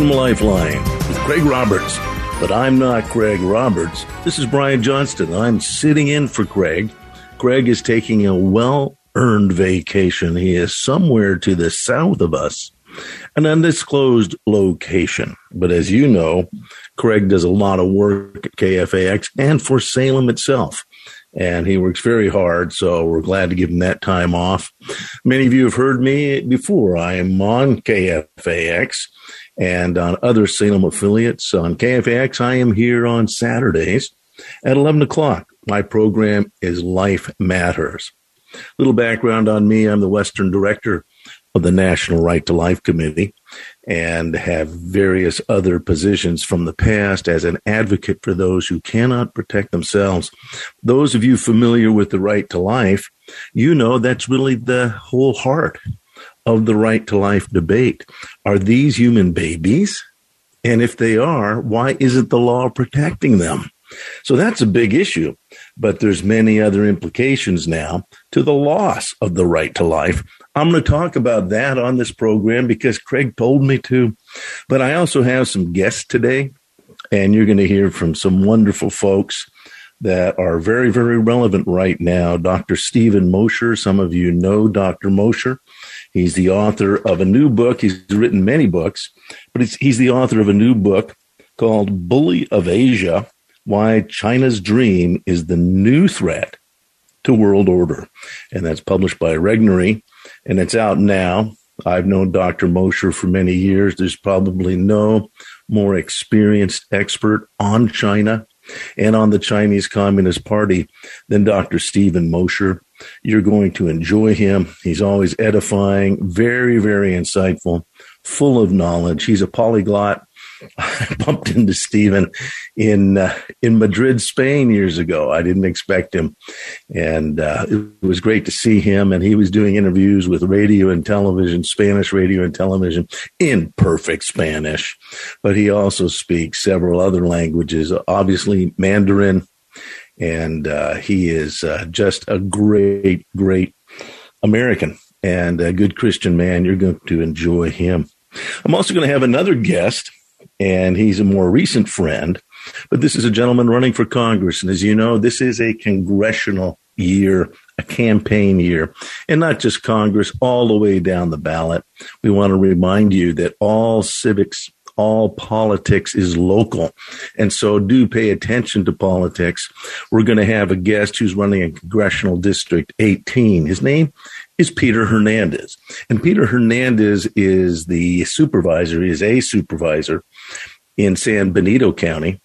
To Lifeline with Craig Roberts. But I'm not Craig Roberts. This is Brian Johnston. I'm sitting in for Craig. Craig is taking a well earned vacation. He is somewhere to the south of us, an undisclosed location. But as you know, Craig does a lot of work at KFAX and for Salem itself. And he works very hard, so we're glad to give him that time off. Many of you have heard me before. I am on KFAX and on other Salem affiliates. On KFAX, I am here on Saturdays at 11 o'clock. My program is Life Matters. Little background on me I'm the Western Director of the National Right to Life Committee and have various other positions from the past as an advocate for those who cannot protect themselves. Those of you familiar with the right to life, you know that's really the whole heart of the right to life debate. Are these human babies? And if they are, why isn't the law protecting them? So that's a big issue. But there's many other implications now to the loss of the right to life. I'm going to talk about that on this program because Craig told me to. But I also have some guests today, and you're going to hear from some wonderful folks that are very, very relevant right now. Dr. Stephen Mosher. Some of you know Dr. Mosher. He's the author of a new book. He's written many books, but he's the author of a new book called Bully of Asia Why China's Dream is the New Threat to World Order. And that's published by Regnery, and it's out now. I've known Dr. Mosher for many years. There's probably no more experienced expert on China and on the Chinese Communist Party than Dr. Stephen Mosher. You're going to enjoy him. He's always edifying, very, very insightful, full of knowledge. He's a polyglot. I bumped into Stephen in uh, in Madrid, Spain, years ago. I didn't expect him, and uh, it was great to see him. And he was doing interviews with radio and television, Spanish radio and television, in perfect Spanish. But he also speaks several other languages, obviously Mandarin, and uh, he is uh, just a great, great American and a good Christian man. You're going to enjoy him. I'm also going to have another guest, and he's a more recent friend, but this is a gentleman running for Congress. And as you know, this is a congressional year, a campaign year, and not just Congress, all the way down the ballot. We want to remind you that all civics all politics is local. And so do pay attention to politics. We're going to have a guest who's running in congressional district 18. His name is Peter Hernandez. And Peter Hernandez is the supervisor, he is a supervisor in San Benito County.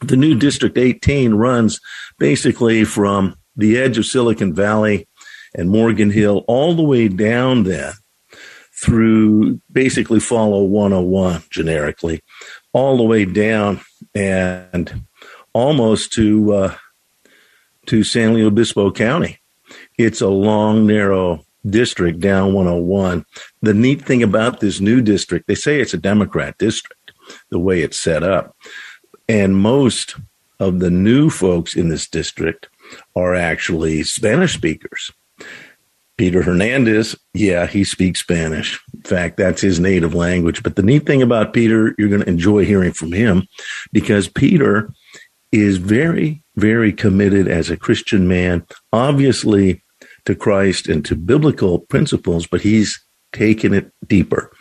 The new District 18 runs basically from the edge of Silicon Valley and Morgan Hill all the way down then through basically follow 101 generically all the way down and almost to uh, to San Luis Obispo County. It's a long, narrow district down 101. The neat thing about this new district, they say it's a Democrat district, the way it's set up. And most of the new folks in this district are actually Spanish speakers. Peter Hernandez, yeah, he speaks Spanish. In fact, that's his native language. But the neat thing about Peter, you're going to enjoy hearing from him because Peter is very, very committed as a Christian man, obviously to Christ and to biblical principles, but he's taken it deeper.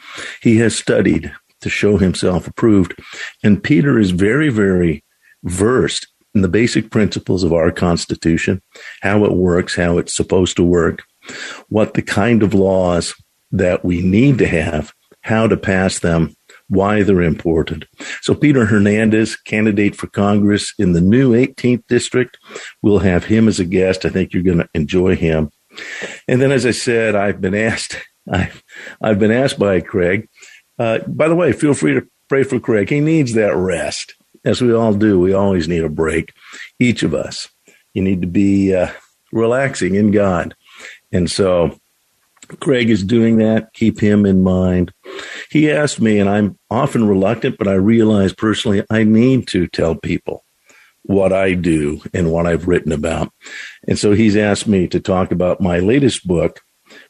He has studied to show himself approved. And Peter is very, very versed in the basic principles of our Constitution, how it works, how it's supposed to work, what the kind of laws that we need to have, how to pass them, why they're important. So Peter Hernandez, candidate for Congress in the new 18th district, we'll have him as a guest. I think you're going to enjoy him. And then, as I said, I've been asked, I've, I've been asked by Craig. Uh, by the way, feel free to pray for Craig. He needs that rest, as we all do. We always need a break, each of us. You need to be uh, relaxing in God. And so Craig is doing that. Keep him in mind. He asked me, and I'm often reluctant, but I realize personally I need to tell people what I do and what I've written about. And so he's asked me to talk about my latest book,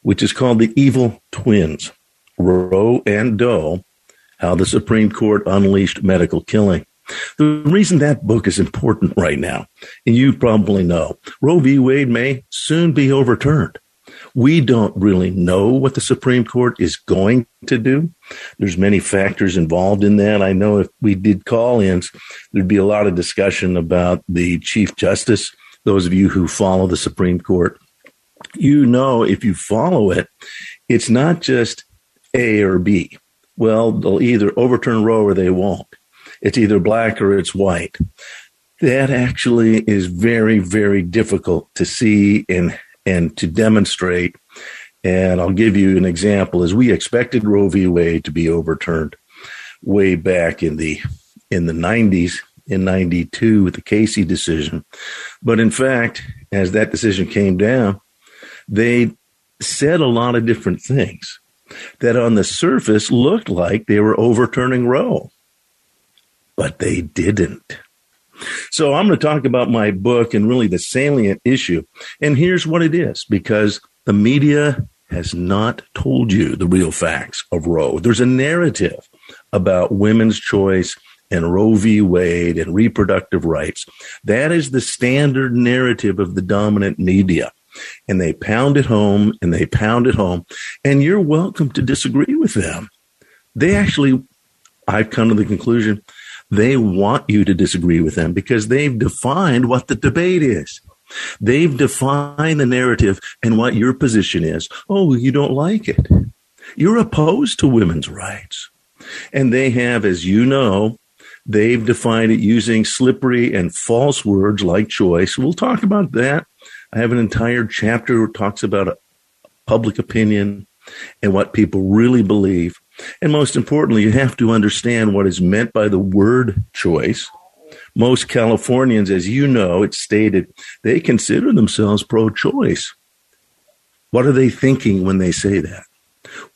which is called The Evil Twins Roe and Doe How the Supreme Court Unleashed Medical Killing. The reason that book is important right now, and you probably know, Roe v. Wade may soon be overturned. We don't really know what the Supreme Court is going to do. There's many factors involved in that. I know if we did call-ins, there'd be a lot of discussion about the Chief Justice. Those of you who follow the Supreme Court, you know if you follow it, it's not just A or B. Well, they'll either overturn Roe or they won't. It's either black or it's white. That actually is very, very difficult to see and and to demonstrate. And I'll give you an example. As we expected Roe v. Wade to be overturned way back in the in the 90s, in 92 with the Casey decision. But in fact, as that decision came down, they said a lot of different things that on the surface looked like they were overturning Roe, but they didn't. So I'm going to talk about my book and really the salient issue. And here's what it is because the media has not told you the real facts of Roe. There's a narrative about women's choice and Roe v. Wade and reproductive rights. That is the standard narrative of the dominant media. And they pound it home and they pound it home. And you're welcome to disagree with them. They actually, I've come to the conclusion, they want you to disagree with them because they've defined what the debate is. They've defined the narrative and what your position is. Oh, you don't like it. You're opposed to women's rights. And they have, as you know, they've defined it using slippery and false words like choice. We'll talk about that. I have an entire chapter that talks about public opinion and what people really believe. And most importantly, you have to understand what is meant by the word choice. Most Californians, as you know, it's stated, they consider themselves pro choice. What are they thinking when they say that?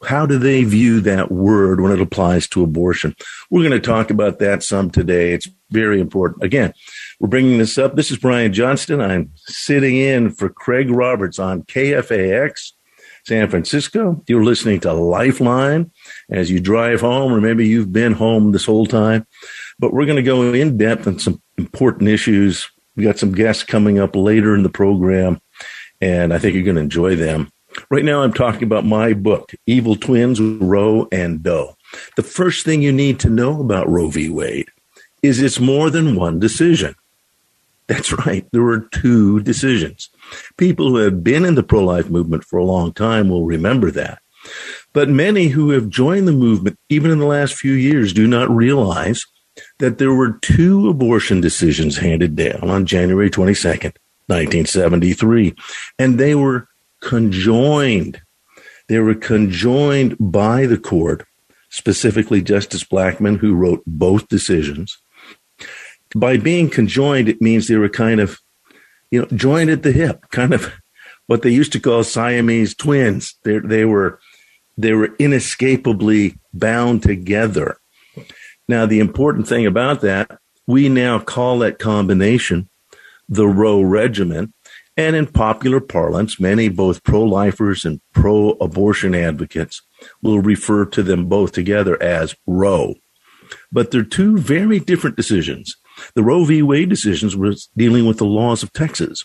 How do they view that word when it applies to abortion? We're going to talk about that some today. It's very important. Again, we're bringing this up. This is Brian Johnston. I'm sitting in for Craig Roberts on KFAX San Francisco. You're listening to Lifeline as you drive home, or maybe you've been home this whole time. But we're going to go in depth on some important issues. We got some guests coming up later in the program, and I think you're going to enjoy them. Right now, I'm talking about my book, Evil Twins, Roe and Doe. The first thing you need to know about Roe v. Wade is it's more than one decision. That's right. There were two decisions. People who have been in the pro life movement for a long time will remember that. But many who have joined the movement, even in the last few years, do not realize that there were two abortion decisions handed down on January 22nd, 1973, and they were conjoined. They were conjoined by the court, specifically Justice Blackmun, who wrote both decisions. By being conjoined, it means they were kind of, you know, joined at the hip, kind of what they used to call Siamese twins. They, they were they were inescapably bound together. Now, the important thing about that, we now call that combination the Roe regimen. And in popular parlance, many both pro lifers and pro abortion advocates will refer to them both together as Roe. But they're two very different decisions. The Roe v. Wade decisions was dealing with the laws of Texas.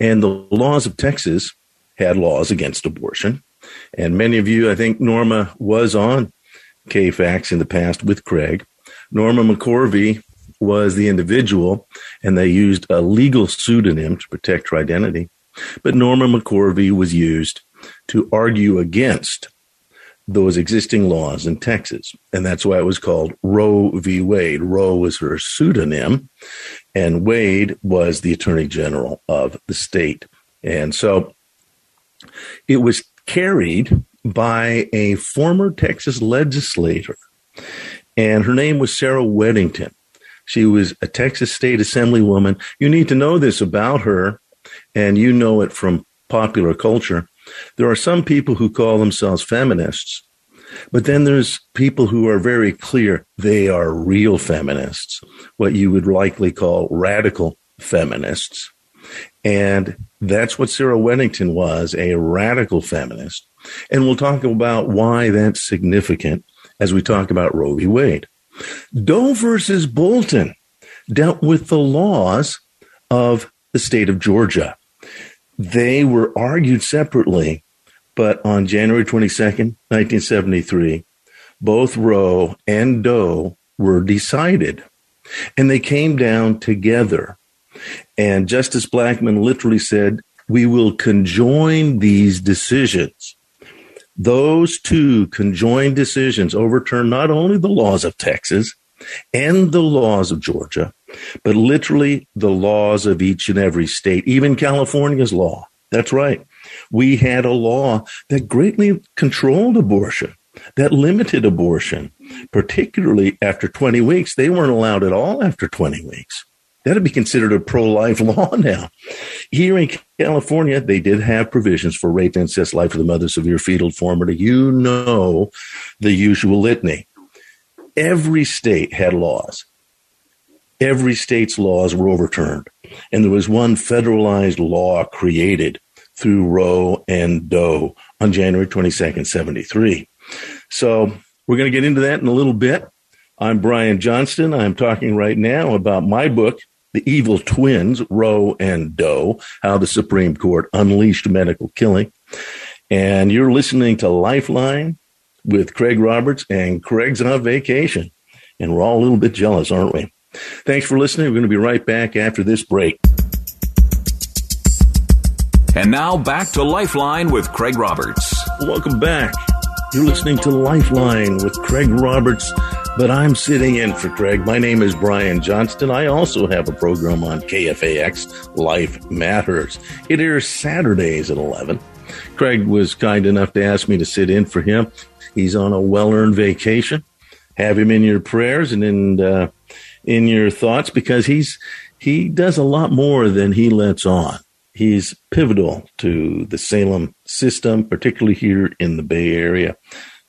And the laws of Texas had laws against abortion. And many of you, I think Norma was on KFAX in the past with Craig. Norma McCorvey was the individual, and they used a legal pseudonym to protect her identity. But Norma McCorvey was used to argue against those existing laws in Texas. And that's why it was called Roe v. Wade. Roe was her pseudonym, and Wade was the attorney general of the state. And so it was carried by a former Texas legislator, and her name was Sarah Weddington. She was a Texas state assemblywoman. You need to know this about her, and you know it from popular culture. There are some people who call themselves feminists, but then there's people who are very clear they are real feminists, what you would likely call radical feminists. And that's what Sarah Weddington was, a radical feminist. And we'll talk about why that's significant as we talk about Roe v. Wade. Doe versus Bolton dealt with the laws of the state of Georgia. They were argued separately, but on January 22nd, 1973, both Roe and Doe were decided, and they came down together. And Justice Blackmun literally said, We will conjoin these decisions. Those two conjoined decisions overturned not only the laws of Texas and the laws of Georgia, but literally the laws of each and every state, even California's law. That's right. We had a law that greatly controlled abortion, that limited abortion, particularly after 20 weeks. They weren't allowed at all after 20 weeks. That'd be considered a pro life law now. Here in California, they did have provisions for rape, and incest, life of the mother, severe fetal deformity. You know the usual litany. Every state had laws. Every state's laws were overturned. And there was one federalized law created through Roe and Doe on January 22nd, 73. So we're going to get into that in a little bit. I'm Brian Johnston. I'm talking right now about my book, The Evil Twins, Roe and Doe, How the Supreme Court Unleashed Medical Killing. And you're listening to Lifeline with Craig Roberts, and Craig's on vacation. And we're all a little bit jealous, aren't we? Thanks for listening. We're going to be right back after this break. And now back to Lifeline with Craig Roberts. Welcome back. You're listening to Lifeline with Craig Roberts, but I'm sitting in for Craig. My name is Brian Johnston. I also have a program on KFAX, Life Matters. It airs Saturdays at 11. Craig was kind enough to ask me to sit in for him. He's on a well earned vacation. Have him in your prayers and in, uh, in your thoughts because he's, he does a lot more than he lets on. He's pivotal to the Salem system, particularly here in the Bay Area.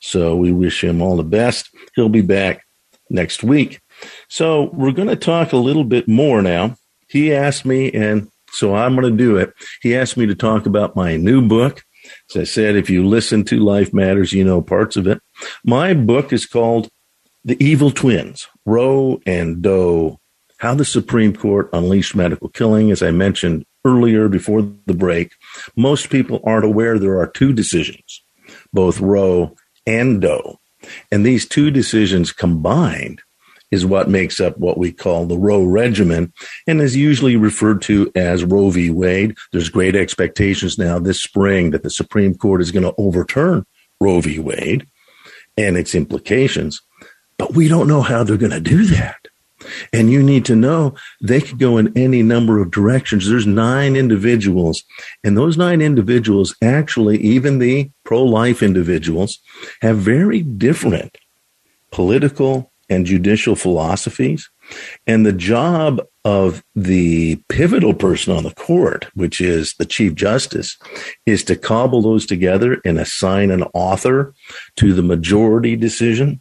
So we wish him all the best. He'll be back next week. So we're going to talk a little bit more now. He asked me, and so I'm going to do it. He asked me to talk about my new book. As I said, if you listen to Life Matters, you know parts of it. My book is called The Evil Twins, Roe and Doe, How the Supreme Court Unleashed Medical Killing. As I mentioned earlier before the break, most people aren't aware there are two decisions, both Roe and Doe. And these two decisions combined is what makes up what we call the Roe regimen and is usually referred to as Roe v. Wade. There's great expectations now this spring that the Supreme Court is going to overturn Roe v. Wade and its implications, but we don't know how they're going to do that. And you need to know they could go in any number of directions. There's nine individuals, and those nine individuals, actually, even the pro life individuals, have very different political and judicial philosophies. And the job of the pivotal person on the court, which is the Chief Justice, is to cobble those together and assign an author to the majority decision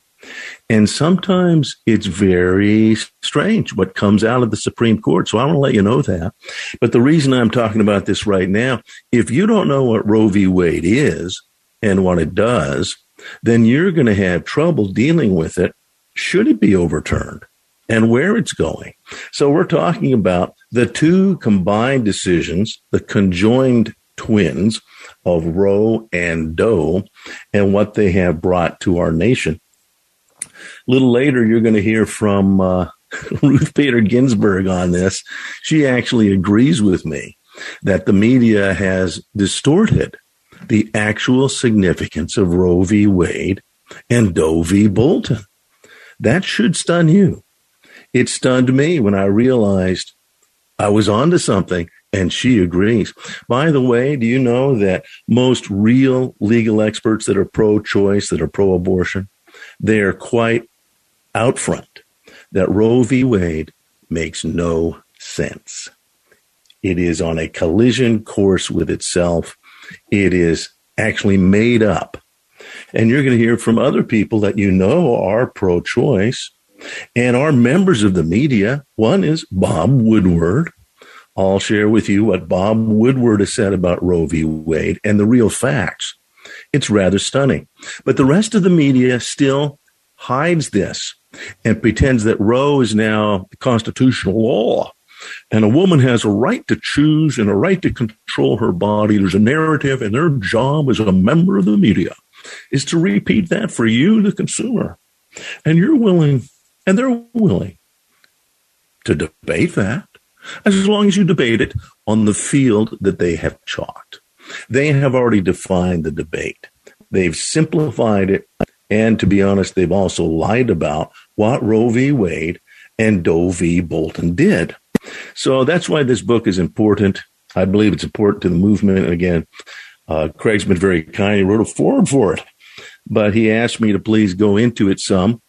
And sometimes it's very strange what comes out of the Supreme Court. So I want to let you know that. But the reason I'm talking about this right now, if you don't know what Roe v. Wade is and what it does, then you're going to have trouble dealing with it should it be overturned and where it's going. So we're talking about the two combined decisions, the conjoined twins of Roe and Doe, and what they have brought to our nation. Little later, you're going to hear from uh, Ruth Bader Ginsburg on this. She actually agrees with me that the media has distorted the actual significance of Roe v. Wade and Doe v. Bolton. That should stun you. It stunned me when I realized I was onto something and she agrees. By the way, do you know that most real legal experts that are pro choice, that are pro abortion, they are quite out front that Roe v. Wade makes no sense. It is on a collision course with itself. It is actually made up. And you're going to hear from other people that you know are pro choice and are members of the media. One is Bob Woodward. I'll share with you what Bob Woodward has said about Roe v. Wade and the real facts. It's rather stunning. But the rest of the media still hides this and pretends that Roe is now constitutional law and a woman has a right to choose and a right to control her body. There's a narrative, and their job as a member of the media is to repeat that for you, the consumer. And you're willing, and they're willing to debate that as long as you debate it on the field that they have chalked. They have already defined the debate. They've simplified it. And to be honest, they've also lied about what Roe v. Wade and Doe v. Bolton did. So that's why this book is important. I believe it's important to the movement. And again, uh, Craig's been very kind. He wrote a foreword for it, but he asked me to please go into it some.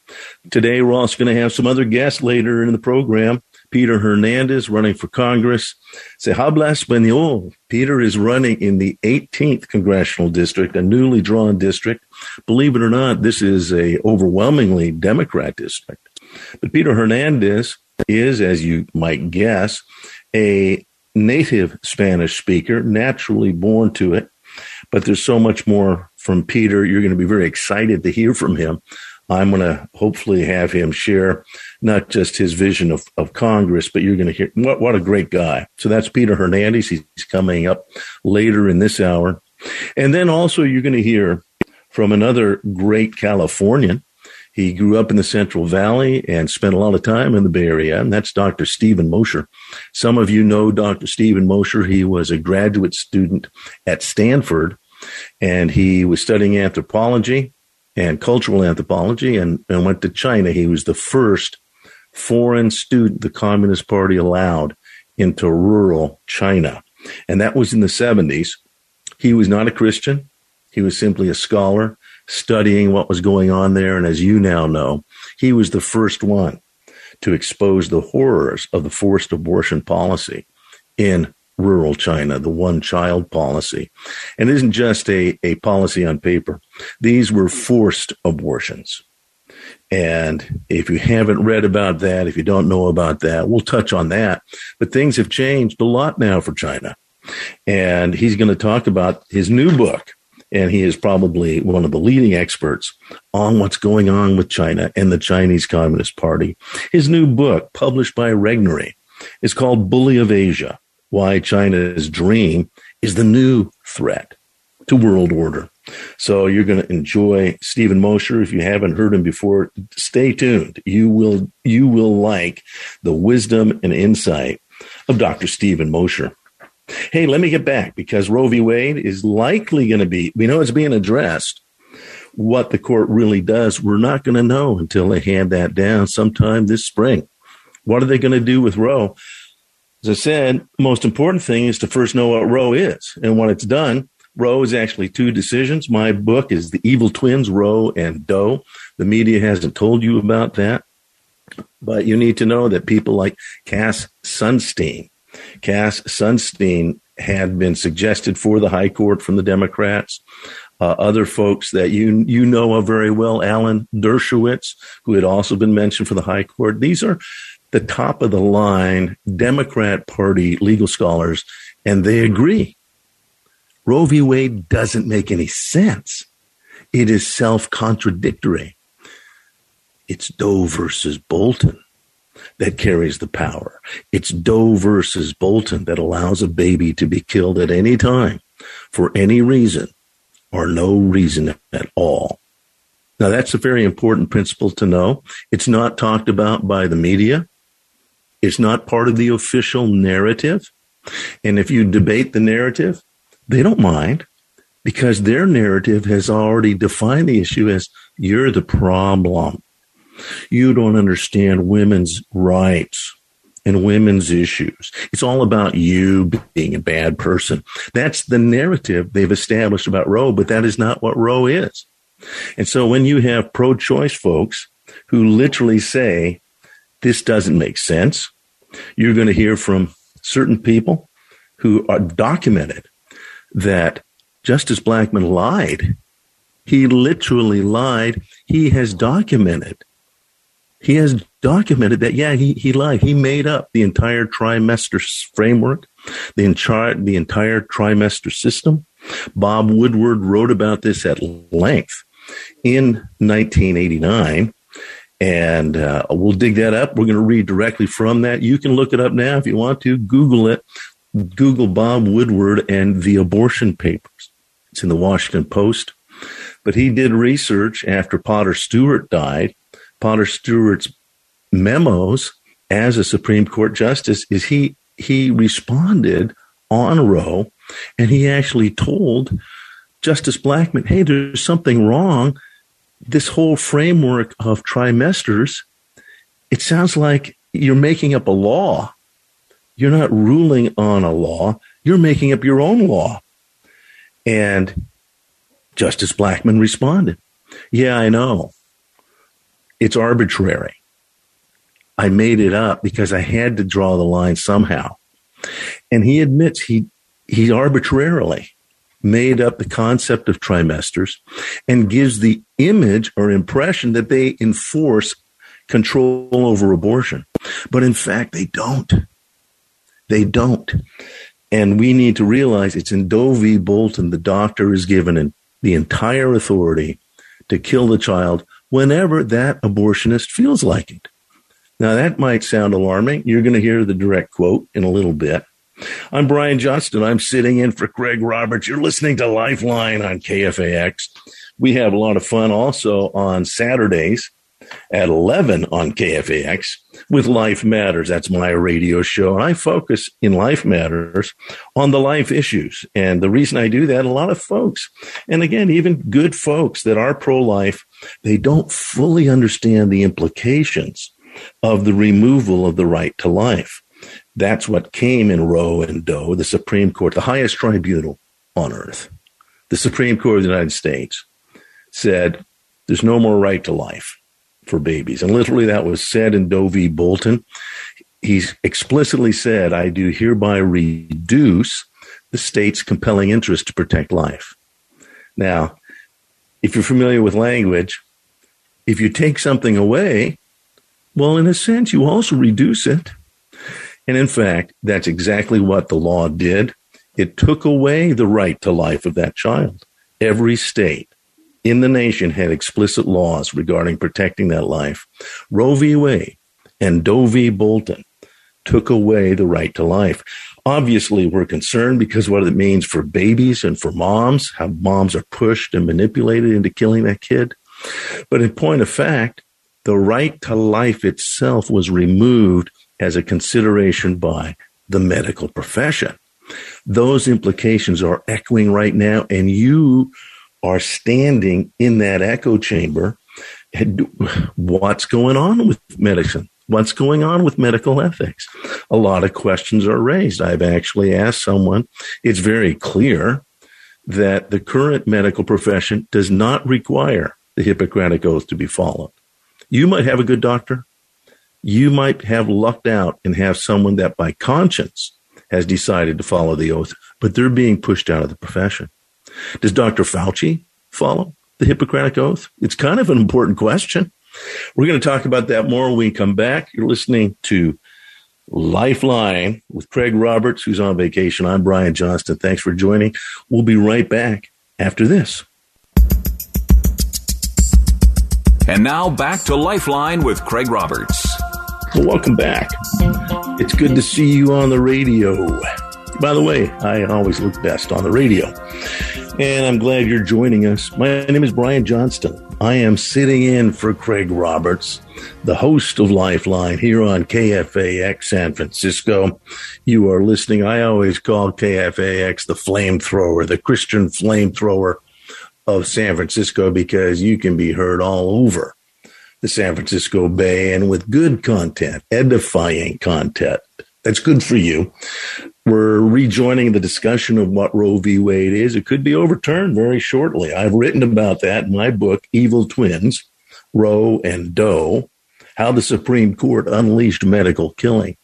Today, we're also going to have some other guests later in the program. Peter Hernandez running for Congress. Se habla español. Peter is running in the 18th congressional district, a newly drawn district. Believe it or not, this is a overwhelmingly Democrat district. But Peter Hernandez is, as you might guess, a native Spanish speaker, naturally born to it. But there's so much more from Peter. You're going to be very excited to hear from him. I'm going to hopefully have him share not just his vision of, of Congress, but you're going to hear what, what a great guy. So that's Peter Hernandez. He's coming up later in this hour. And then also you're going to hear from another great Californian he grew up in the Central Valley and spent a lot of time in the Bay Area, and that's Dr. Stephen Mosher. Some of you know Dr. Stephen Mosher. He was a graduate student at Stanford, and he was studying anthropology and cultural anthropology and, and went to China. He was the first foreign student the Communist Party allowed into rural China. And that was in the 70s. He was not a Christian. He was simply a scholar studying what was going on there. And as you now know, he was the first one to expose the horrors of the forced abortion policy in rural China, the one child policy. And it isn't just a, a policy on paper. These were forced abortions. And if you haven't read about that, if you don't know about that, we'll touch on that. But things have changed a lot now for China. And he's going to talk about his new book, and he is probably one of the leading experts on what's going on with China and the Chinese Communist Party. His new book, published by Regnery, is called Bully of Asia Why China's Dream is the New Threat to World Order. So you're going to enjoy Stephen Mosher. If you haven't heard him before, stay tuned. You will, you will like the wisdom and insight of Dr. Stephen Mosher. Hey, let me get back because Roe v. Wade is likely going to be, we know it's being addressed. What the court really does, we're not going to know until they hand that down sometime this spring. What are they going to do with Roe? As I said, most important thing is to first know what Roe is. And when it's done, Roe is actually two decisions. My book is The Evil Twins, Roe and Doe. The media hasn't told you about that. But you need to know that people like Cass Sunstein, Cass Sunstein had been suggested for the High Court from the Democrats. Uh, other folks that you you know of very well, Alan Dershowitz, who had also been mentioned for the High Court. These are the top of the line Democrat Party legal scholars, and they agree. Roe v. Wade doesn't make any sense. It is self contradictory. It's Doe versus Bolton that carries the power. It's Doe versus Bolton that allows a baby to be killed at any time for any reason or no reason at all. Now, that's a very important principle to know. It's not talked about by the media. It's not part of the official narrative. And if you debate the narrative, they don't mind because their narrative has already defined the issue as you're the problem. You don't understand women's rights and women's issues. It's all about you being a bad person. That's the narrative they've established about Roe, but that is not what Roe is. And so when you have pro choice folks who literally say, this doesn't make sense, you're going to hear from certain people who are documented that Justice Blackmun lied. He literally lied. He has documented he has documented that, yeah, he, he lied. He made up the entire trimester framework, the entire, the entire trimester system. Bob Woodward wrote about this at length in 1989. And uh, we'll dig that up. We're going to read directly from that. You can look it up now if you want to. Google it. Google Bob Woodward and the abortion papers. It's in the Washington Post. But he did research after Potter Stewart died Potter Stewart's memos as a Supreme Court justice is he he responded on Roe and he actually told Justice Blackmun, hey, there's something wrong. This whole framework of trimesters, it sounds like you're making up a law. You're not ruling on a law, you're making up your own law. And Justice Blackmun responded, Yeah, I know. It's arbitrary. I made it up because I had to draw the line somehow. And he admits he, he arbitrarily made up the concept of trimesters and gives the image or impression that they enforce control over abortion. But in fact, they don't. They don't. And we need to realize it's in Doe v. Bolton, the doctor is given the entire authority to kill the child whenever that abortionist feels like it. Now, that might sound alarming. You're going to hear the direct quote in a little bit. I'm Brian Johnston. I'm sitting in for Craig Roberts. You're listening to Lifeline on KFAX. We have a lot of fun also on Saturdays at 11 on KFAX with Life Matters. That's my radio show. And I focus in Life Matters on the life issues. And the reason I do that, a lot of folks, and again, even good folks that are pro life, they don't fully understand the implications of the removal of the right to life. That's what came in Roe and Doe, the Supreme Court, the highest tribunal on earth. The Supreme Court of the United States said there's no more right to life for babies. And literally that was said in Doe v. Bolton. He's explicitly said, I do hereby reduce the state's compelling interest to protect life. Now, if you're familiar with language, if you take something away, well, in a sense, you also reduce it. And in fact, that's exactly what the law did. It took away the right to life of that child. Every state in the nation had explicit laws regarding protecting that life. Roe v. Wade and Doe v. Bolton took away the right to life. Obviously, we're concerned because what it means for babies and for moms, how moms are pushed and manipulated into killing that kid. But in point of fact, the right to life itself was removed as a consideration by the medical profession. Those implications are echoing right now, and you are standing in that echo chamber. What's going on with medicine? What's going on with medical ethics? A lot of questions are raised. I've actually asked someone, it's very clear that the current medical profession does not require the Hippocratic Oath to be followed. You might have a good doctor. You might have lucked out and have someone that by conscience has decided to follow the oath, but they're being pushed out of the profession. Does Dr. Fauci follow the Hippocratic Oath? It's kind of an important question. We're going to talk about that more when we come back. You're listening to Lifeline with Craig Roberts, who's on vacation. I'm Brian Johnston. Thanks for joining. We'll be right back after this. And now back to Lifeline with Craig Roberts. Well, welcome back. It's good to see you on the radio. By the way, I always look best on the radio. And I'm glad you're joining us. My name is Brian Johnston. I am sitting in for Craig Roberts, the host of Lifeline here on KFAX San Francisco. You are listening. I always call KFAX the flamethrower, the Christian flamethrower of San Francisco because you can be heard all over the San Francisco Bay and with good content, edifying content. That's good for you. We're rejoining the discussion of what Roe v. Wade is. It could be overturned very shortly. I've written about that in my book, Evil Twins, Roe and Doe, How the Supreme Court Unleashed Medical Killing.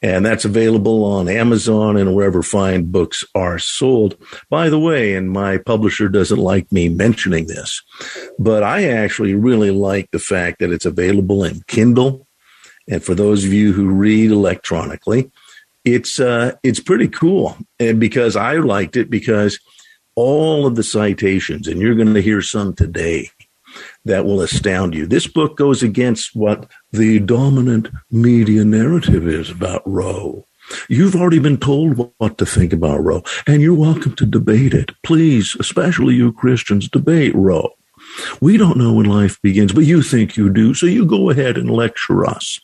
And that's available on Amazon and wherever fine books are sold. By the way, and my publisher doesn't like me mentioning this, but I actually really like the fact that it's available in Kindle. And for those of you who read electronically, it's uh, it's pretty cool, and because I liked it because all of the citations, and you're going to hear some today that will astound you. This book goes against what the dominant media narrative is about Roe. You've already been told what to think about Roe, and you're welcome to debate it. Please, especially you Christians, debate Roe. We don't know when life begins, but you think you do, so you go ahead and lecture us.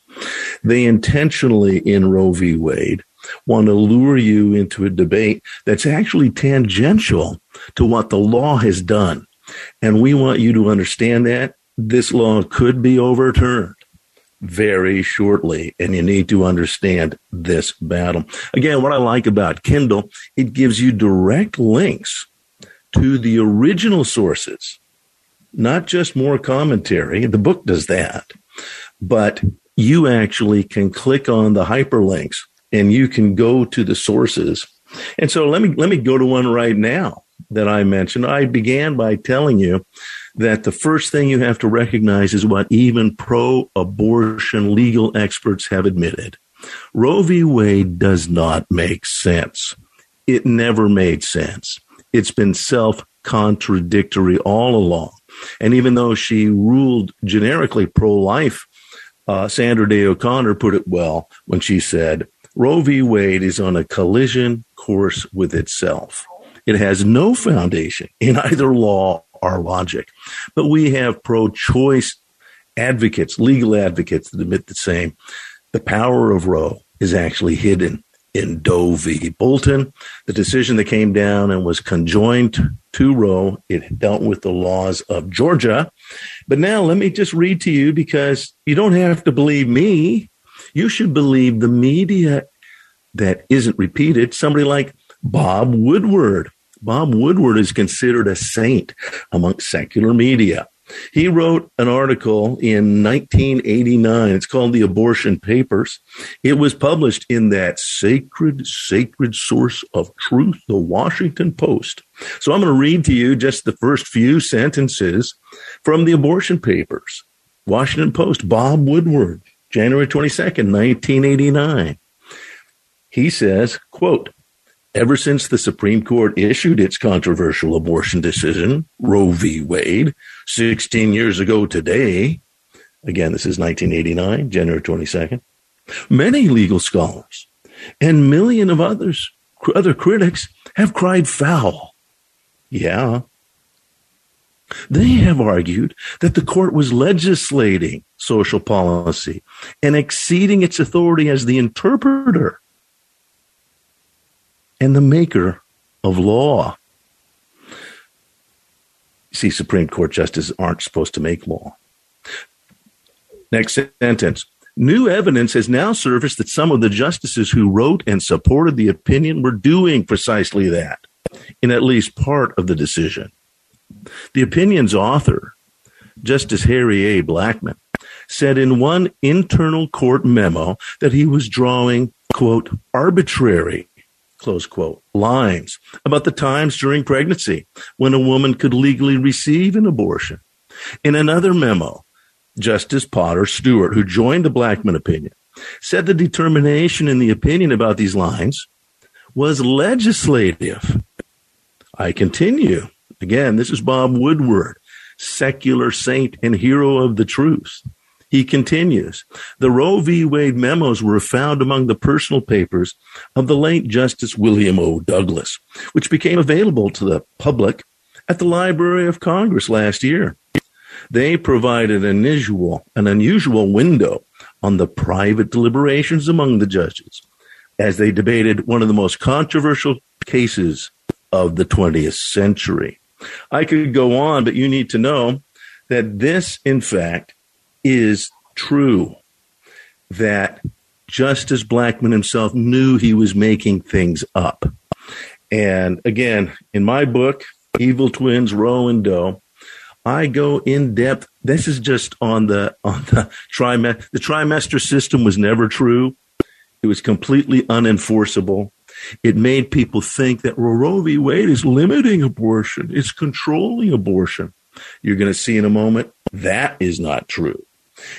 They intentionally, in Roe v. Wade, want to lure you into a debate that's actually tangential to what the law has done. And we want you to understand that this law could be overturned very shortly. And you need to understand this battle. Again, what I like about Kindle, it gives you direct links to the original sources, not just more commentary. The book does that, but you actually can click on the hyperlinks and you can go to the sources. And so let me let me go to one right now that I mentioned. I began by telling you that the first thing you have to recognize is what even pro-abortion legal experts have admitted. Roe v. Wade does not make sense. It never made sense. It's been self-contradictory all along. And even though she ruled generically pro-life, uh, Sandra Day O'Connor put it well when she said, Roe v. Wade is on a collision course with itself. It has no foundation in either law or logic. But we have pro choice advocates, legal advocates that admit the same. The power of Roe is actually hidden in Doe v. Bolton. The decision that came down and was conjoined to Roe, it dealt with the laws of Georgia. But now let me just read to you because you don't have to believe me. You should believe the media that isn't repeated. Somebody like Bob Woodward. Bob Woodward is considered a saint among secular media. He wrote an article in 1989. It's called The Abortion Papers. It was published in that sacred, sacred source of truth, the Washington Post. So I'm going to read to you just the first few sentences from the Abortion Papers. Washington Post, Bob Woodward, January 22nd, 1989. He says, quote, Ever since the Supreme Court issued its controversial abortion decision, Roe v. Wade, 16 years ago today, again, this is 1989, January 22nd, many legal scholars and million of others, other critics have cried foul. Yeah. They have argued that the court was legislating social policy and exceeding its authority as the interpreter and the maker of law. See, Supreme Court justices aren't supposed to make law. Next sentence. New evidence has now surfaced that some of the justices who wrote and supported the opinion were doing precisely that in at least part of the decision. The opinion's author, Justice Harry A. Blackmun, said in one internal court memo that he was drawing, quote, arbitrary close quote, lines about the times during pregnancy when a woman could legally receive an abortion. In another memo, Justice Potter Stewart, who joined the Blackmun opinion, said the determination in the opinion about these lines was legislative. I continue. Again, this is Bob Woodward, secular saint and hero of the truth. He continues, the Roe v. Wade memos were found among the personal papers of the late Justice William O. Douglas, which became available to the public at the Library of Congress last year. They provided an unusual, an unusual window on the private deliberations among the judges as they debated one of the most controversial cases of the 20th century. I could go on, but you need to know that this, in fact, is true. That Justice Blackmun himself knew he was making things up. And again, in my book, Evil Twins, Roe and Doe, I go in depth. This is just on the on the trimester. The trimester system was never true. It was completely unenforceable. It made people think that Roe v. Wade is limiting abortion. It's controlling abortion. You're going to see in a moment that is not true.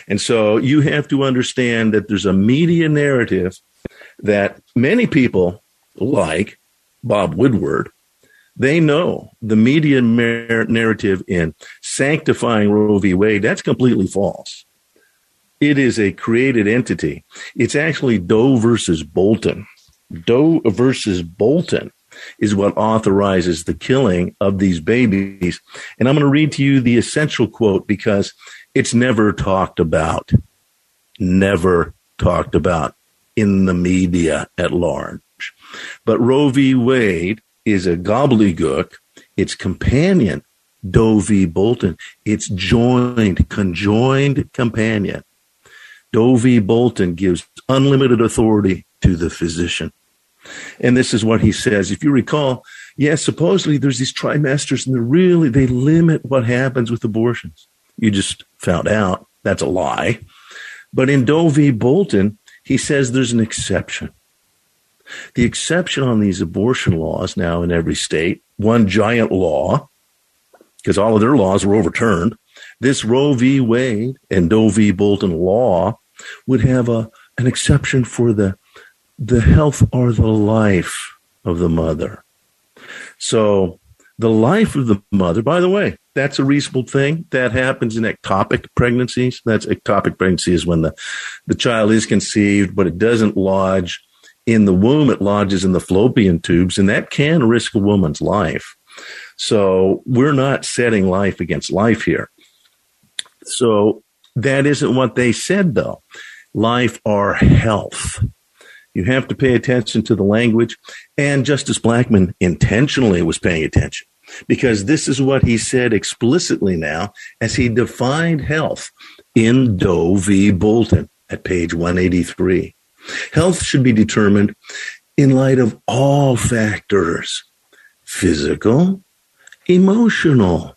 And so you have to understand that there's a media narrative that many people like Bob Woodward they know the media narrative in sanctifying Roe v. Wade, that's completely false. It is a created entity. It's actually Doe versus Bolton. Doe versus Bolton is what authorizes the killing of these babies. And I'm going to read to you the essential quote because it's never talked about. Never talked about in the media at large. But Roe v. Wade is a gobbledygook. Its companion, Doe v. Bolton, its joined, conjoined companion. Doe v. Bolton gives unlimited authority to the physician. And this is what he says. If you recall, yes, supposedly there's these trimesters and they really, they limit what happens with abortions. You just found out that's a lie. But in Doe v. Bolton, he says there's an exception. The exception on these abortion laws now in every state, one giant law, because all of their laws were overturned. This Roe v. Wade and Doe v. Bolton law would have a, an exception for the, the health or the life of the mother. So the life of the mother, by the way, that's a reasonable thing. That happens in ectopic pregnancies. That's ectopic pregnancy is when the, the child is conceived, but it doesn't lodge in the womb, it lodges in the fallopian tubes, and that can risk a woman's life. So we're not setting life against life here. So that isn't what they said, though. Life or health. You have to pay attention to the language. And Justice Blackmun intentionally was paying attention because this is what he said explicitly now as he defined health in Doe v. Bolton at page 183. Health should be determined in light of all factors physical, emotional,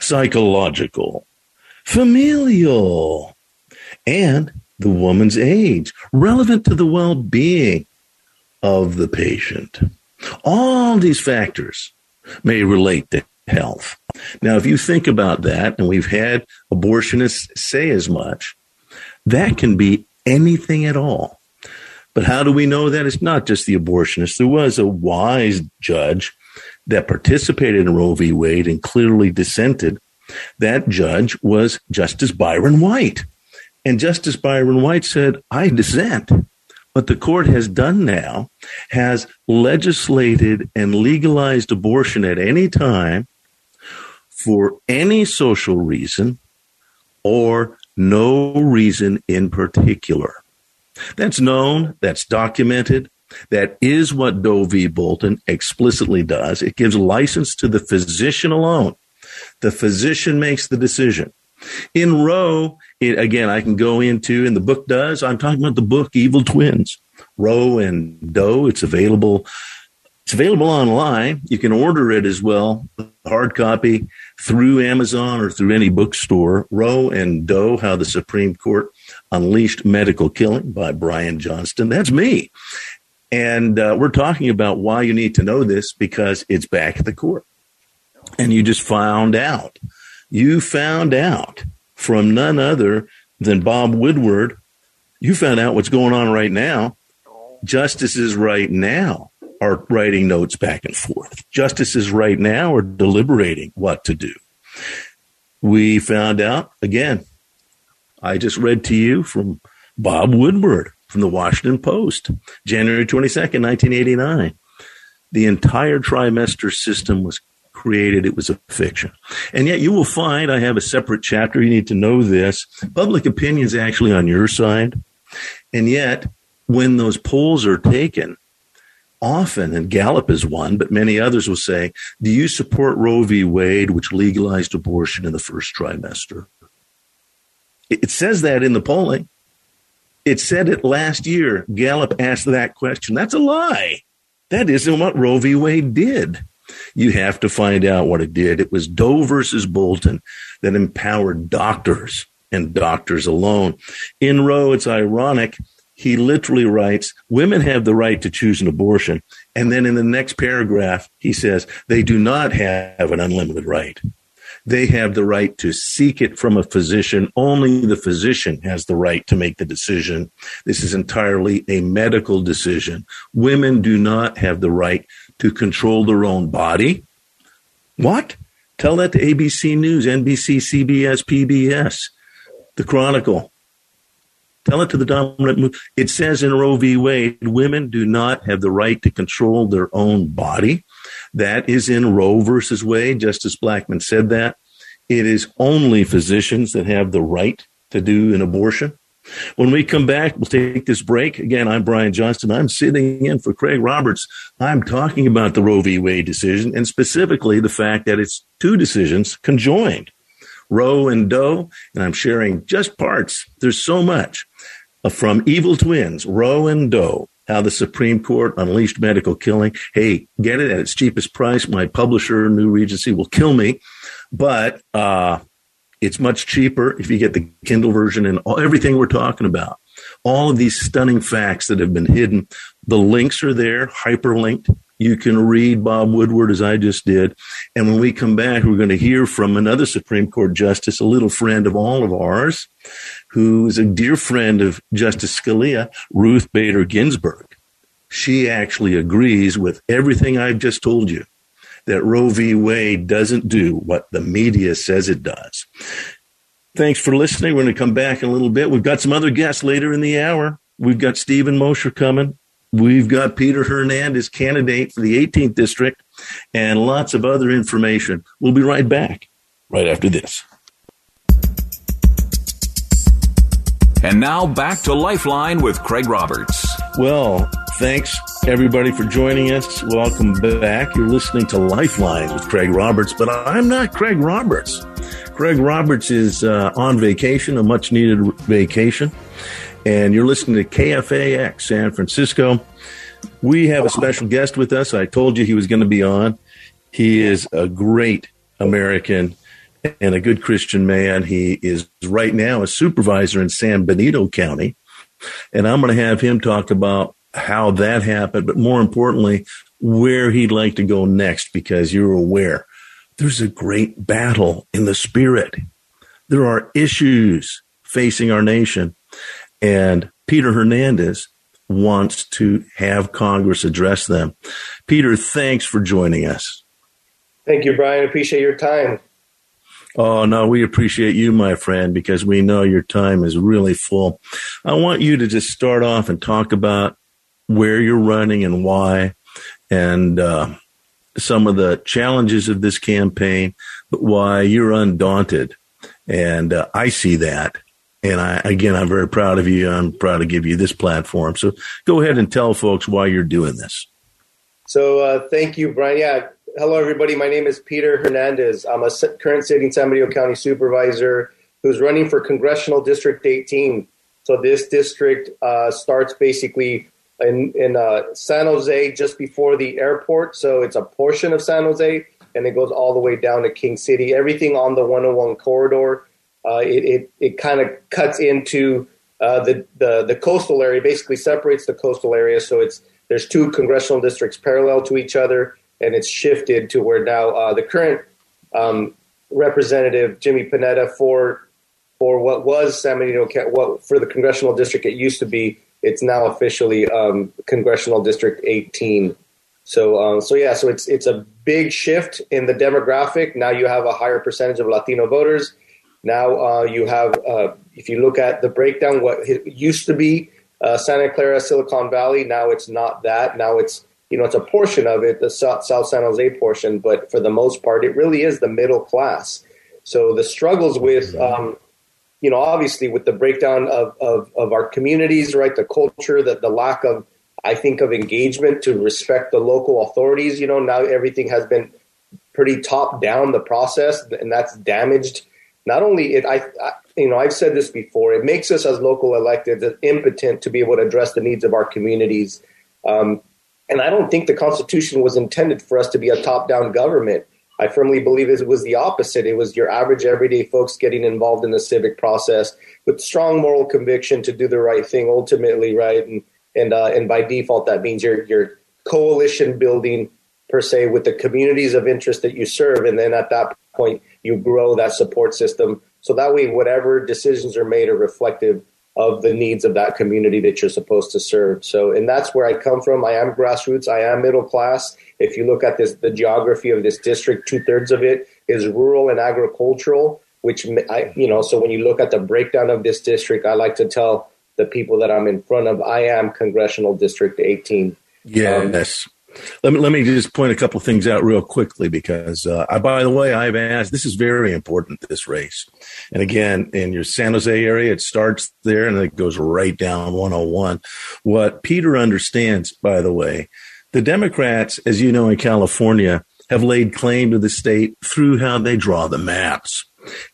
psychological, familial, and the woman's age, relevant to the well being of the patient. All these factors may relate to health. Now, if you think about that, and we've had abortionists say as much, that can be anything at all. But how do we know that it's not just the abortionists? There was a wise judge that participated in Roe v. Wade and clearly dissented. That judge was Justice Byron White. And Justice Byron White said, I dissent. What the court has done now has legislated and legalized abortion at any time for any social reason or no reason in particular. That's known, that's documented. That is what Doe v. Bolton explicitly does. It gives license to the physician alone. The physician makes the decision. In Roe, it, again, I can go into, and the book does, I'm talking about the book Evil Twins. Roe and Doe, it's available. It's available online. You can order it as well, hard copy through Amazon or through any bookstore. Roe and Doe, How the Supreme Court Unleashed Medical Killing by Brian Johnston. That's me. And uh, we're talking about why you need to know this because it's back at the court. And you just found out. You found out from none other than Bob Woodward. You found out what's going on right now. Justices right now are writing notes back and forth. Justices right now are deliberating what to do. We found out again. I just read to you from Bob Woodward from the Washington Post, January 22nd, 1989. The entire trimester system was created. It was a fiction. And yet you will find I have a separate chapter. You need to know this. Public opinion is actually on your side. And yet when those polls are taken, often, and Gallup is one, but many others will say, do you support Roe v. Wade, which legalized abortion in the first trimester? It says that in the polling. It said it last year. Gallup asked that question. That's a lie. That isn't what Roe v. Wade did. You have to find out what it did. It was Doe versus Bolton that empowered doctors and doctors alone. In Roe, it's ironic. He literally writes, women have the right to choose an abortion. And then in the next paragraph, he says, they do not have an unlimited right. They have the right to seek it from a physician. Only the physician has the right to make the decision. This is entirely a medical decision. Women do not have the right to control their own body. What? Tell that to ABC News, NBC, CBS, PBS, The Chronicle. Tell it to the dominant. It says in Roe v. Wade, women do not have the right to control their own body. That is in Roe versus Wade. Justice Blackmun said that. It is only physicians that have the right to do an abortion. When we come back, we'll take this break. Again, I'm Brian Johnston. I'm sitting in for Craig Roberts. I'm talking about the Roe v. Wade decision and specifically the fact that it's two decisions conjoined, Roe and Doe. And I'm sharing just parts. There's so much uh, from Evil Twins, Roe and Doe, how the Supreme Court unleashed medical killing. Hey, get it at its cheapest price. My publisher, New Regency, will kill me, but uh, it's much cheaper if you get the Kindle version and all, everything we're talking about. All of these stunning facts that have been hidden. The links are there, hyperlinked. You can read Bob Woodward as I just did. And when we come back, we're going to hear from another Supreme Court justice, a little friend of all of ours, who is a dear friend of Justice Scalia, Ruth Bader Ginsburg. She actually agrees with everything I've just told you that Roe v. Wade doesn't do what the media says it does. Thanks for listening. We're going to come back in a little bit. We've got some other guests later in the hour. We've got Stephen Mosher coming. We've got Peter Hernandez, candidate for the 18th district, and lots of other information. We'll be right back right after this. And now back to Lifeline with Craig Roberts. Well, thanks everybody for joining us. Welcome back. You're listening to Lifeline with Craig Roberts, but I'm not Craig Roberts. Craig Roberts is uh, on vacation, a much needed vacation, and you're listening to KFAX San Francisco. We have a special guest with us. I told you he was going to be on. He is a great American and a good Christian man. He is right now a supervisor in San Benito County. And I'm going to have him talk about how that happened, but more importantly, where he'd like to go next because you're aware there's a great battle in the spirit. There are issues facing our nation. And Peter Hernandez wants to have Congress address them. Peter, thanks for joining us. Thank you, Brian. Appreciate your time. Oh, no, we appreciate you, my friend, because we know your time is really full. I want you to just start off and talk about where you're running and why, and uh, some of the challenges of this campaign, but why you're undaunted. And uh, I see that. And I, again, I'm very proud of you. I'm proud to give you this platform. So go ahead and tell folks why you're doing this. So uh, thank you, Brian. Yeah, hello, everybody. My name is Peter Hernandez. I'm a current sitting San Benito County supervisor who's running for Congressional District 18. So this district uh, starts basically in, in uh, San Jose just before the airport. So it's a portion of San Jose, and it goes all the way down to King City. Everything on the 101 corridor. Uh, it it, it kind of cuts into uh, the, the the coastal area. Basically separates the coastal area. So it's there's two congressional districts parallel to each other, and it's shifted to where now uh, the current um, representative Jimmy Panetta for for what was San Bernardino, what for the congressional district it used to be, it's now officially um, congressional district 18. So, uh, so yeah, so it's it's a big shift in the demographic. Now you have a higher percentage of Latino voters. Now uh, you have, uh, if you look at the breakdown, what used to be uh, Santa Clara, Silicon Valley, now it's not that. Now it's you know it's a portion of it, the South, South San Jose portion, but for the most part, it really is the middle class. So the struggles with um, you know, obviously with the breakdown of, of, of our communities, right, the culture, that the lack of, I think, of engagement to respect the local authorities. You know, now everything has been pretty top down the process, and that's damaged. Not only it, I, I, you know, I've said this before. It makes us as local electeds impotent to be able to address the needs of our communities. Um, and I don't think the Constitution was intended for us to be a top down government. I firmly believe it was the opposite. It was your average everyday folks getting involved in the civic process with strong moral conviction to do the right thing ultimately, right? And and uh, and by default, that means you're you're coalition building per se with the communities of interest that you serve, and then at that point, you grow that support system so that way, whatever decisions are made are reflective of the needs of that community that you're supposed to serve. So, and that's where I come from. I am grassroots. I am middle class. If you look at this, the geography of this district, two thirds of it is rural and agricultural. Which I, you know, so when you look at the breakdown of this district, I like to tell the people that I'm in front of, I am congressional district 18. Yes. Um, let me let me just point a couple things out real quickly because uh, I, by the way, I've asked. This is very important. This race, and again, in your San Jose area, it starts there and it goes right down 101. What Peter understands, by the way, the Democrats, as you know, in California, have laid claim to the state through how they draw the maps,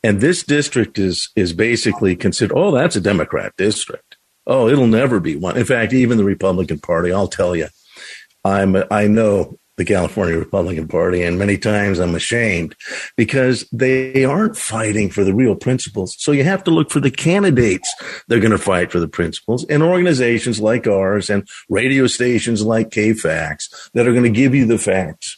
and this district is is basically considered. Oh, that's a Democrat district. Oh, it'll never be one. In fact, even the Republican Party, I'll tell you I'm I know the California Republican Party, and many times I'm ashamed because they aren't fighting for the real principles. So you have to look for the candidates that are going to fight for the principles and organizations like ours and radio stations like KFAX that are going to give you the facts.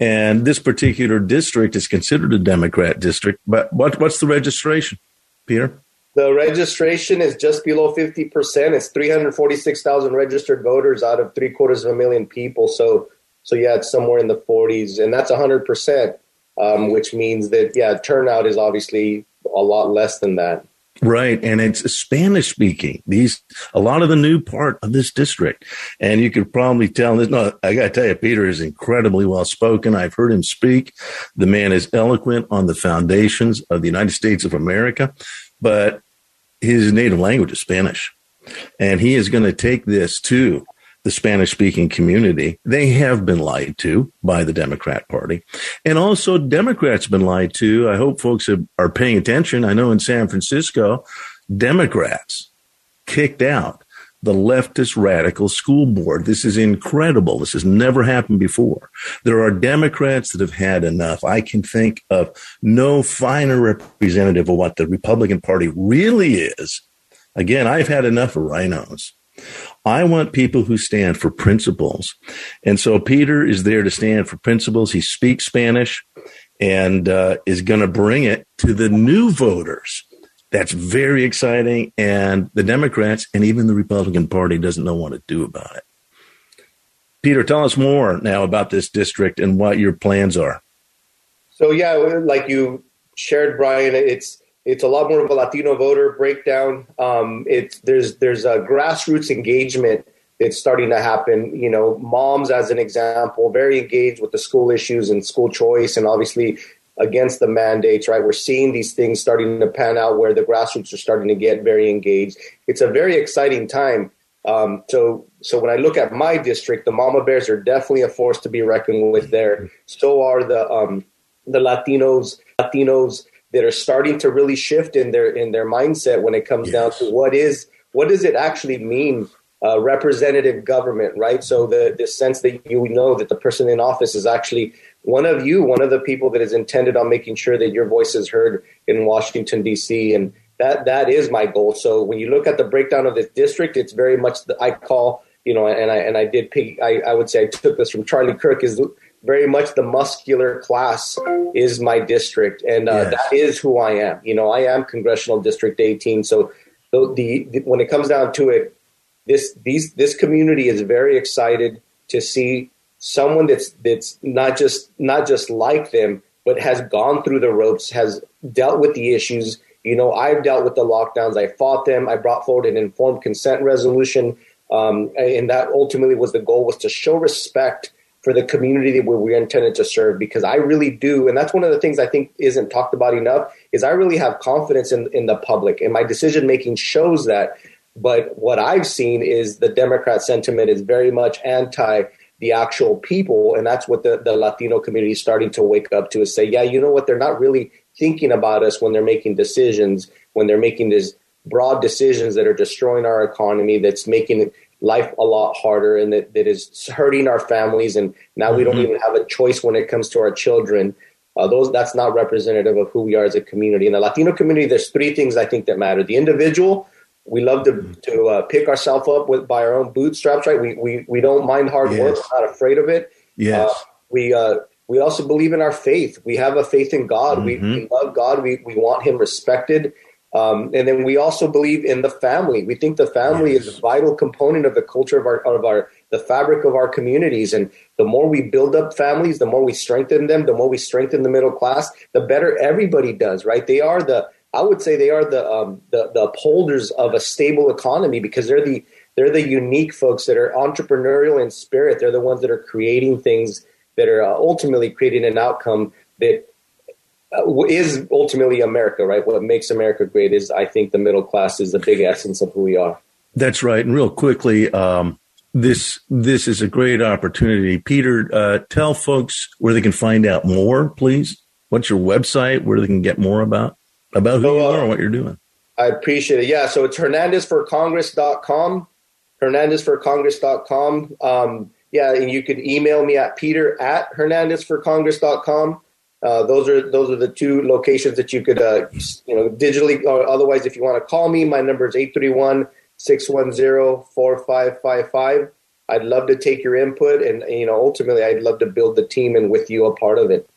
And this particular district is considered a Democrat district, but what, what's the registration, Peter? The registration is just below 50%. It's 346,000 registered voters out of three quarters of a million people. So, so yeah, it's somewhere in the 40s, and that's 100%, um, which means that, yeah, turnout is obviously a lot less than that. Right. And it's Spanish speaking. These, a lot of the new part of this district. And you could probably tell this. No, I got to tell you, Peter is incredibly well spoken. I've heard him speak. The man is eloquent on the foundations of the United States of America. But his native language is Spanish. And he is going to take this to the Spanish speaking community. They have been lied to by the Democrat Party. And also, Democrats have been lied to. I hope folks are paying attention. I know in San Francisco, Democrats kicked out the leftist radical school board. This is incredible. This has never happened before. There are Democrats that have had enough. I can think of no finer representative of what the Republican Party really is. Again, I've had enough of RINOs. I want people who stand for principles. And so Peter is there to stand for principles. He speaks Spanish and uh, is going to bring it to the new voters that's very exciting. And the Democrats and even the Republican Party doesn't know what to do about it. Peter, tell us more now about this district and what your plans are. So yeah, like you shared, Brian, it's it's a lot more of a Latino voter breakdown. Um, it's there's there's a grassroots engagement that's starting to happen. You know, moms, as an example, very engaged with the school issues and school choice, and obviously against the mandates, right? We're seeing these things starting to pan out where the grassroots are starting to get very engaged. It's a very exciting time. Um, so, so when I look at my district, the Mama Bears are definitely a force to be reckoned with. There, so are the um, the Latinos, Latinos that are starting to really shift in their in their mindset when it comes yes. down to what is what does it actually mean uh, representative government, right? So the the sense that you know that the person in office is actually one of you, one of the people that is intended on making sure that your voice is heard in Washington D.C. and that that is my goal. So when you look at the breakdown of this district, it's very much the, I call you know, and I and I did pick. I, I would say I took this from Charlie Kirk. Is very much the muscular class is my district, and uh, yes. that is who I am. You know, I am Congressional District 18. So the, the when it comes down to it, this these this community is very excited to see someone that's that's not just not just like them, but has gone through the ropes, has dealt with the issues. You know, I've dealt with the lockdowns. I fought them. I brought forward an informed consent resolution, um, and that ultimately was the goal was to show respect for the community that we're intended to serve. Because I really do, and that's one of the things I think isn't talked about enough. Is I really have confidence in in the public, and my decision making shows that. But what I've seen is the Democrat sentiment is very much anti the actual people. And that's what the, the Latino community is starting to wake up to is say, yeah, you know what? They're not really thinking about us when they're making decisions, when they're making these broad decisions that are destroying our economy, that's making life a lot harder and that, that is hurting our families. And now we don't mm-hmm. even have a choice when it comes to our children. Uh, those that's not representative of who we are as a community. In the Latino community, there's three things I think that matter: the individual, we love to to uh, pick ourselves up with by our own bootstraps, right? We we we don't mind hard yes. work. We're not afraid of it. Yes. Uh, we uh, we also believe in our faith. We have a faith in God. Mm-hmm. We, we love God. We we want Him respected. Um, and then we also believe in the family. We think the family yes. is a vital component of the culture of our of our the fabric of our communities. And the more we build up families, the more we strengthen them, the more we strengthen the middle class, the better everybody does. Right? They are the I would say they are the, um, the the upholders of a stable economy because they're the they're the unique folks that are entrepreneurial in spirit. They're the ones that are creating things that are uh, ultimately creating an outcome that uh, is ultimately America. Right? What makes America great is I think the middle class is the big essence of who we are. That's right. And real quickly, um, this this is a great opportunity. Peter, uh, tell folks where they can find out more, please. What's your website? Where they can get more about? About who so, you are and what you're doing. I appreciate it. Yeah, so it's hernandezforcongress.com, hernandezforcongress.com. Um, yeah, and you can email me at peter at hernandezforcongress.com. Uh, those are those are the two locations that you could uh, you know digitally or otherwise if you want to call me my number is 831-610-4555 i'd love to take your input and you know ultimately i'd love to build the team and with you a part of it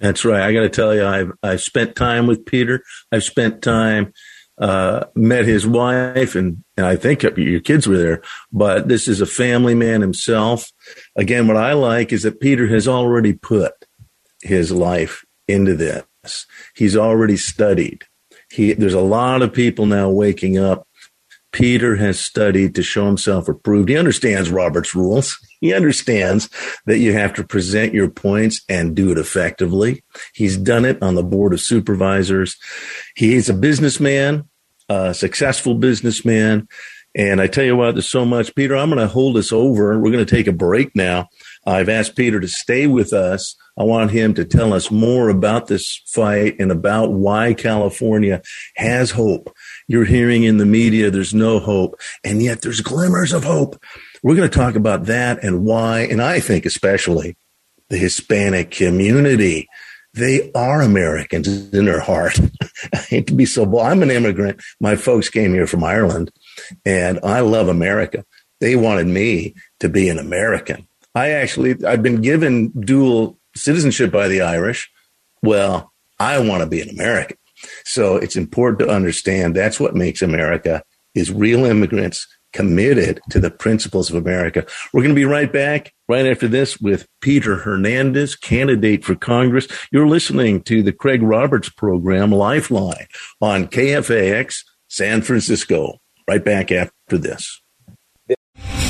that's right. I got to tell you, I've I've spent time with Peter. I've spent time, uh, met his wife, and and I think your kids were there. But this is a family man himself. Again, what I like is that Peter has already put his life into this. He's already studied. He there's a lot of people now waking up Peter has studied to show himself approved. He understands Robert's rules. He understands that you have to present your points and do it effectively. He's done it on the board of supervisors. He's a businessman, a successful businessman. And I tell you what, there's so much. Peter, I'm going to hold us over. We're going to take a break now. I've asked Peter to stay with us. I want him to tell us more about this fight and about why California has hope you're hearing in the media there's no hope, and yet there's glimmers of hope. We're going to talk about that and why, and I think especially the Hispanic community. They are Americans in their heart. I hate to be so bold. I'm an immigrant. My folks came here from Ireland, and I love America. They wanted me to be an American. I actually, I've been given dual citizenship by the Irish. Well, I want to be an American. So it's important to understand that's what makes America is real immigrants committed to the principles of America. We're going to be right back right after this with Peter Hernandez, candidate for Congress. You're listening to the Craig Roberts program Lifeline on KFAX San Francisco. Right back after this.